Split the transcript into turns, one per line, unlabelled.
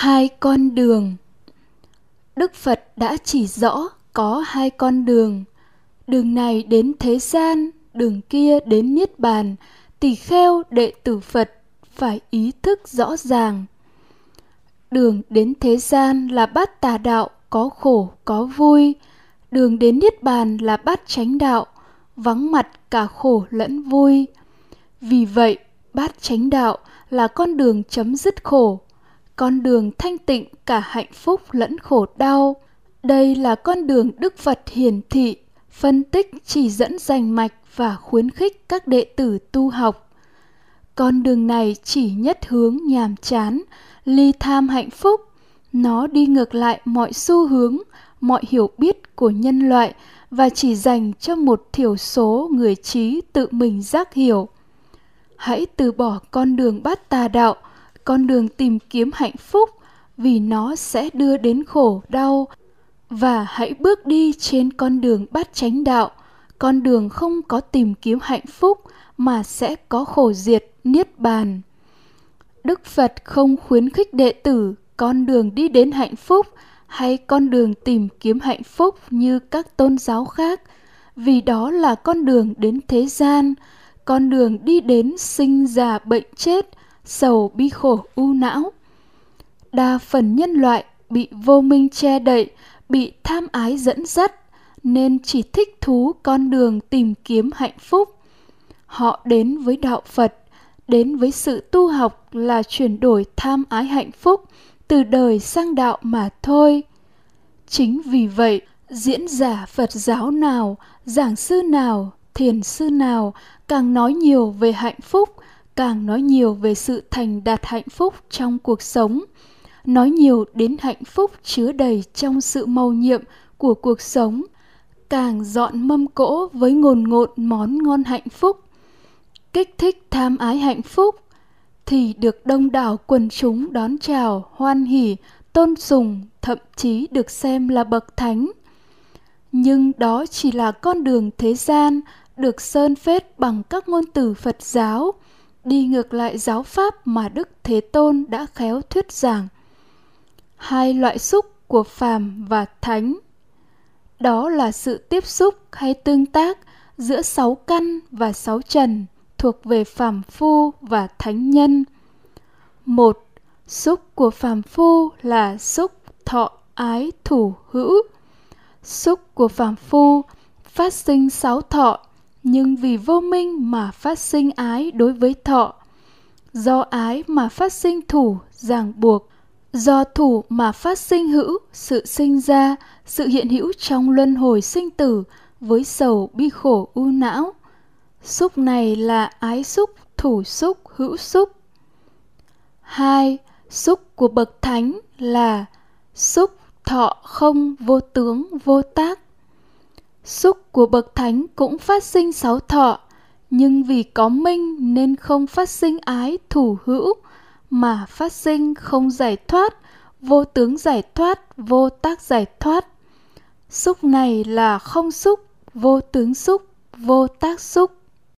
hai con đường. Đức phật đã chỉ rõ có hai con đường. Đường này đến thế gian, đường kia đến niết bàn. Tỳ kheo đệ tử phật phải ý thức rõ ràng. Đường đến thế gian là bát tà đạo, có khổ, có vui. Đường đến niết bàn là bát chánh đạo, vắng mặt cả khổ lẫn vui. Vì vậy, bát chánh đạo là con đường chấm dứt khổ con đường thanh tịnh, cả hạnh phúc lẫn khổ đau. Đây là con đường đức phật hiển thị, phân tích, chỉ dẫn, rành mạch và khuyến khích các đệ tử tu học. Con đường này chỉ nhất hướng nhàm chán, ly tham hạnh phúc. Nó đi ngược lại mọi xu hướng, mọi hiểu biết của nhân loại và chỉ dành cho một thiểu số người trí tự mình giác hiểu. Hãy từ bỏ con đường bát tà đạo con đường tìm kiếm hạnh phúc vì nó sẽ đưa đến khổ đau. Và hãy bước đi trên con đường bát chánh đạo. Con đường không có tìm kiếm hạnh phúc mà sẽ có khổ diệt, niết bàn. Đức phật không khuyến khích đệ tử con đường đi đến hạnh phúc hay con đường tìm kiếm hạnh phúc như các tôn giáo khác, vì đó là con đường đến thế gian. Con đường đi đến sinh già bệnh chết sầu bi khổ u não. Đa phần nhân loại bị vô minh che đậy, bị tham ái dẫn dắt, nên chỉ thích thú con đường tìm kiếm hạnh phúc. Họ đến với đạo phật, đến với sự tu học là chuyển đổi tham ái hạnh phúc từ đời sang đạo mà thôi. Chính vì vậy, diễn giả phật giáo nào, giảng sư nào, thiền sư nào càng nói nhiều về hạnh phúc càng nói nhiều về sự thành đạt hạnh phúc trong cuộc sống, nói nhiều đến hạnh phúc chứa đầy trong sự mầu nhiệm của cuộc sống, càng dọn mâm cỗ với ngồn ngộn món ngon hạnh phúc, kích thích tham ái hạnh phúc, thì được đông đảo quần chúng đón chào, hoan hỉ, tôn sùng, thậm chí được xem là bậc thánh. Nhưng đó chỉ là con đường thế gian được sơn phết bằng các ngôn từ phật giáo đi ngược lại giáo pháp mà đức thế tôn đã khéo thuyết giảng. Hai loại xúc của phàm và thánh. Đó là sự tiếp xúc hay tương tác giữa sáu căn và sáu trần thuộc về phàm phu và thánh nhân. Một, xúc của phàm phu là xúc thọ ái thủ hữu. Xúc của phàm phu phát sinh sáu thọ nhưng vì vô minh mà phát sinh ái đối với thọ. Do ái mà phát sinh thủ, ràng buộc. Do thủ mà phát sinh hữu, sự sinh ra, sự hiện hữu trong luân hồi sinh tử với sầu, bi khổ, u não. Xúc này là ái xúc, thủ xúc, hữu xúc. Hai, xúc của bậc thánh là xúc thọ không vô tướng, vô tác xúc của bậc thánh cũng phát sinh sáu thọ, nhưng vì có minh nên không phát sinh ái thủ hữu, mà phát sinh không giải thoát, vô tướng giải thoát, vô tác giải thoát. Xúc này là không xúc, vô tướng xúc, vô tác xúc.